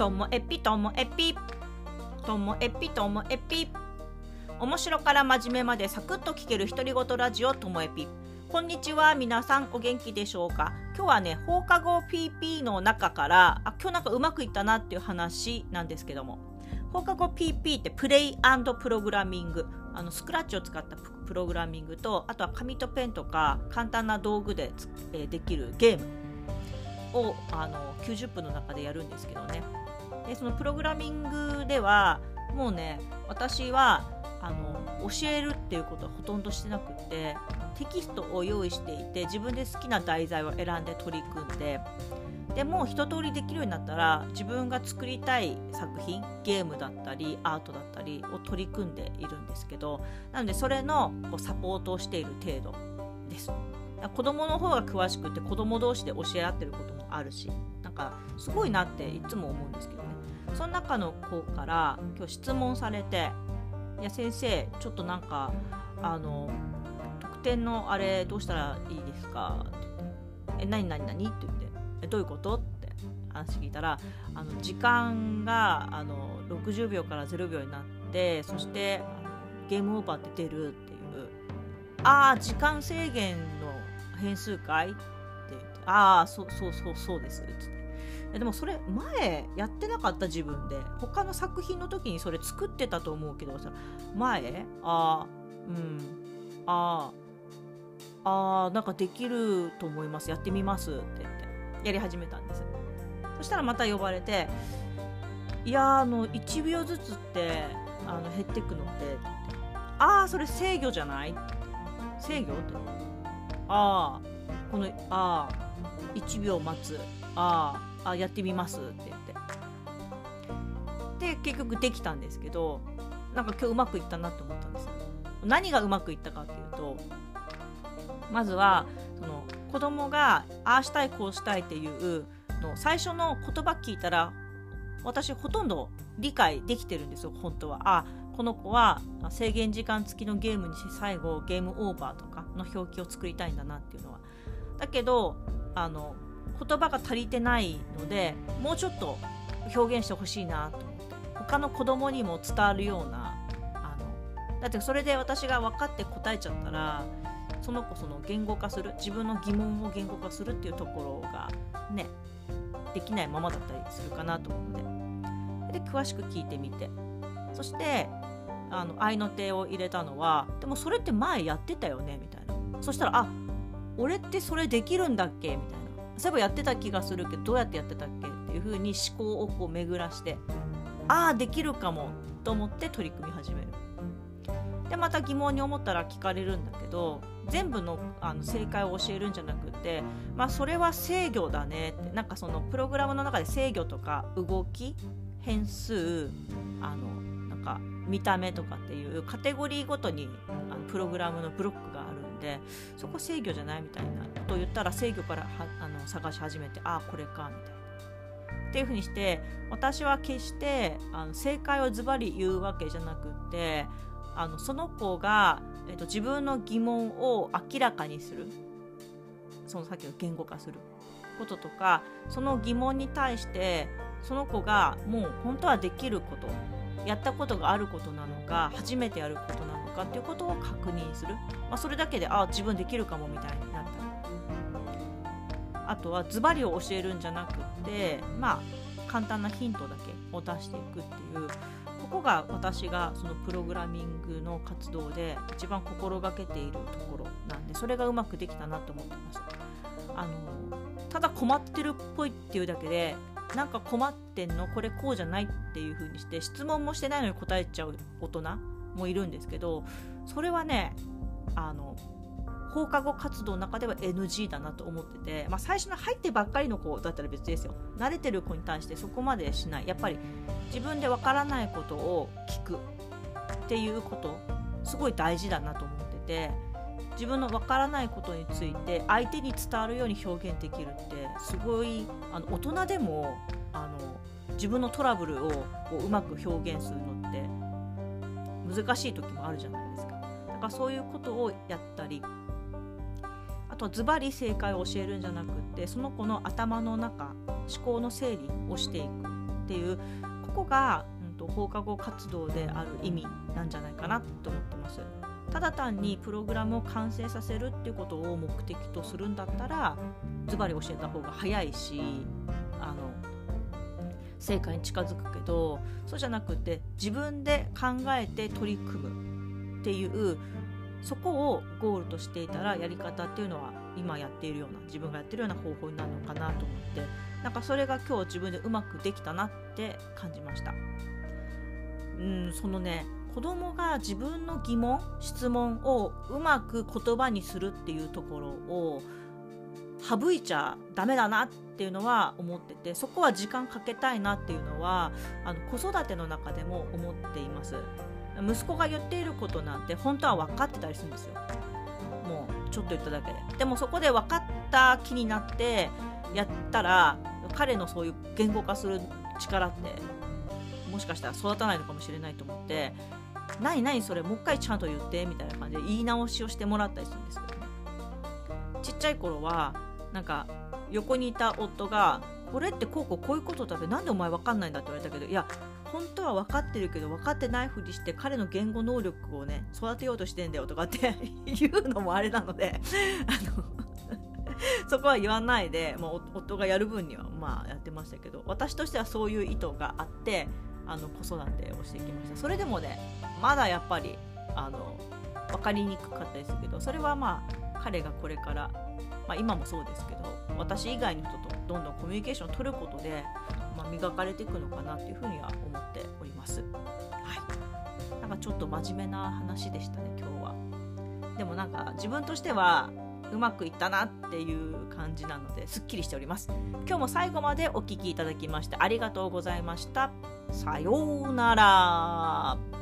ともえぴともえぴともえぴともえぴ面白から真面目までサクッと聞ける独り言ラジオともえぴこんにちは皆さんお元気でしょうか？今日はね放課後 PP の中からあ今日なんかうまくいったなっていう話なんですけども。放課後 PP ってプレイプログラミングあのスクラッチを使ったプログラミングとあとは紙とペンとか簡単な道具で、えー、できるゲームをあの90分の中でやるんですけどね。でそのプログラミングではもうね私はあの教えるっていうことはほとんどしてなくってテキストを用意していて自分で好きな題材を選んで取り組んででもう一通りできるようになったら自分が作りたい作品ゲームだったりアートだったりを取り組んでいるんですけどなのでそれのこうサポートをしている程度です。子供の方が詳しくて子供同士で教え合ってることもあるしなんかすごいなっていつも思うんですけどその中の子から今日質問されて「いや先生ちょっとなんかあの得点のあれどうしたらいいですか?」って言って「え何何何?」って言って「えどういうこと?」って話聞いたらあの時間があの60秒から0秒になってそしてゲームオーバーって出るっていうああ時間制限の変数かいって言って、ああ、そうそうそうそうです。って。でもそれ前やってなかった？自分で。他の作品の時にそれ作ってたと思うけど。さ前？ああうん。ああああなんかできると思います。やってみますって言って。やり始めたんです。そしたらまた呼ばれていやあの1秒ずつってあの減ってくのって。ああそれ制御じゃない？制御？ってああこのああ1秒待つ。ああやってみます。って言って。で結局できたんですけどなんか今日うまくいったなって思ったんです何がうまくいったかっていうとまずはその子供がああしたいこうしたいっていうの最初の言葉聞いたら私ほとんど理解できてるんですよ本当は。あこの子は制限時間付きのゲームにして最後ゲームオーバーとかの表記を作りたいんだなっていうのは。だけどあの言葉が足りてないのでもうちょっと表現してほしいなと思って他の子供にも伝わるようなあのだってそれで私が分かって答えちゃったらその子その言語化する自分の疑問を言語化するっていうところがねできないままだったりするかなと思って。でで詳しく聞いてみて。そしてあの合いの手を入れたのはでもそれって前やってたよねみたいな。そしたらあ俺ってそれできるんだっけ？みたいなそういえばやってた気がするけどどうやってやってたっけ？っていう風に思考をこう巡らしてああできるかもと思って取り組み始める。でまた疑問に思ったら聞かれるんだけど全部のあの正解を教えるんじゃなくてまあそれは制御だねって。なんかそのプログラムの中で制御とか動き変数あのなんか見た目とかっていうカテゴリーごとにあのプログラムのブロックでそこ制御じゃないみたいなことを言ったら制御からあの探し始めてああこれかみたいな。っていうふうにして私は決してあの正解をズバリ言うわけじゃなくってあのその子が、えっと、自分の疑問を明らかにする。そのさっきの言語化する。こととかその疑問に対してその子がもう本当はできること。やったことがあることなのか初めてやることなのかっていうことを確認する、まあ、それだけであ自分できるかもみたいになったり。あとはズバリを教えるんじゃなくってまあ簡単なヒントだけを出していくっていう。ここが私がそのプログラミングの活動で一番心がけているところなんでそれがうまくできたなと思ってます。あのただ困ってるっぽいっていうだけでなんか困ってんの？これこうじゃないっていう風にして質問もしてないのに答えちゃう大人もいるんですけどそれはねあの放課後活動の中では NG だなと思ってて、まあ、最初の入ってばっかりの子だったら別ですよ。慣れてる子に対してそこまでしない。やっぱり自分でわからないことを聞くっていうことすごい大事だなと思ってて自分のわからないことについて相手に伝わるように表現できるってすごいあの大人でもあの自分のトラブルをこううまく表現するのって難しい時もあるじゃないですか。だからそういうことをやったりあとはズバリ正解を教えるんじゃなくってその子の頭の中思考の整理をしていくっっていうここが、うんと、放課後活動である意味なんじゃないかなと思ってます。ただ単にプログラムを完成させるっていうことを目的とするんだったらズバリ教えた方が早いしあの成果に近づくけどそうじゃなくて自分で考えて取り組むっていうそこをゴールとしていたらやり方っていうのは今やっているような自分がやってるような方法になるのかなと思ってなんかそれが今日自分でうまくできたなって感じました。うんそのね子供が自分の疑問質問をうまく言葉にするっていうところを省いちゃダメだなっていうのは思っててそこは時間かけたいなっていうのはあの子育ての中でも思っています。息子が言っていることなんて本当は分かってたりするんですよ。もうちょっと言っただけで。でもそこで分かった気になってやったら彼のそういう言語化する力ってもしかしたら育たないのかもしれないと思って何何それもう一回ちゃんと言ってみたいな感じで言い直しをしてもらったりするんですけどね。ちっちゃい頃はなんか横にいた夫がこれってこうこうこういうことだってなんでお前分かんないんだって言われたけどいや本当は分かってるけど分かってないふりして彼の言語能力をね育てようとしてんだよとかって 言うのもあれなのであのそこは言わないで、もう夫がやる分にはまあやってましたけど私としてはそういう意図があってあの子育てをしてきましたそれでもねまだやっぱりあの分かりにくかったですけどそれはまあ彼がこれから、まあ、今もそうですけど私以外の人とどんどんコミュニケーションを取ることで、まあ、磨かれていくのかなっていうふうには思っております。はい、なんかちょっと真面目な話でしたね今日は。でもなんか自分としてはうまくいったなっていう感じなのですっきりしております今日も最後までお聴きいただきましてありがとうございましたさようなら。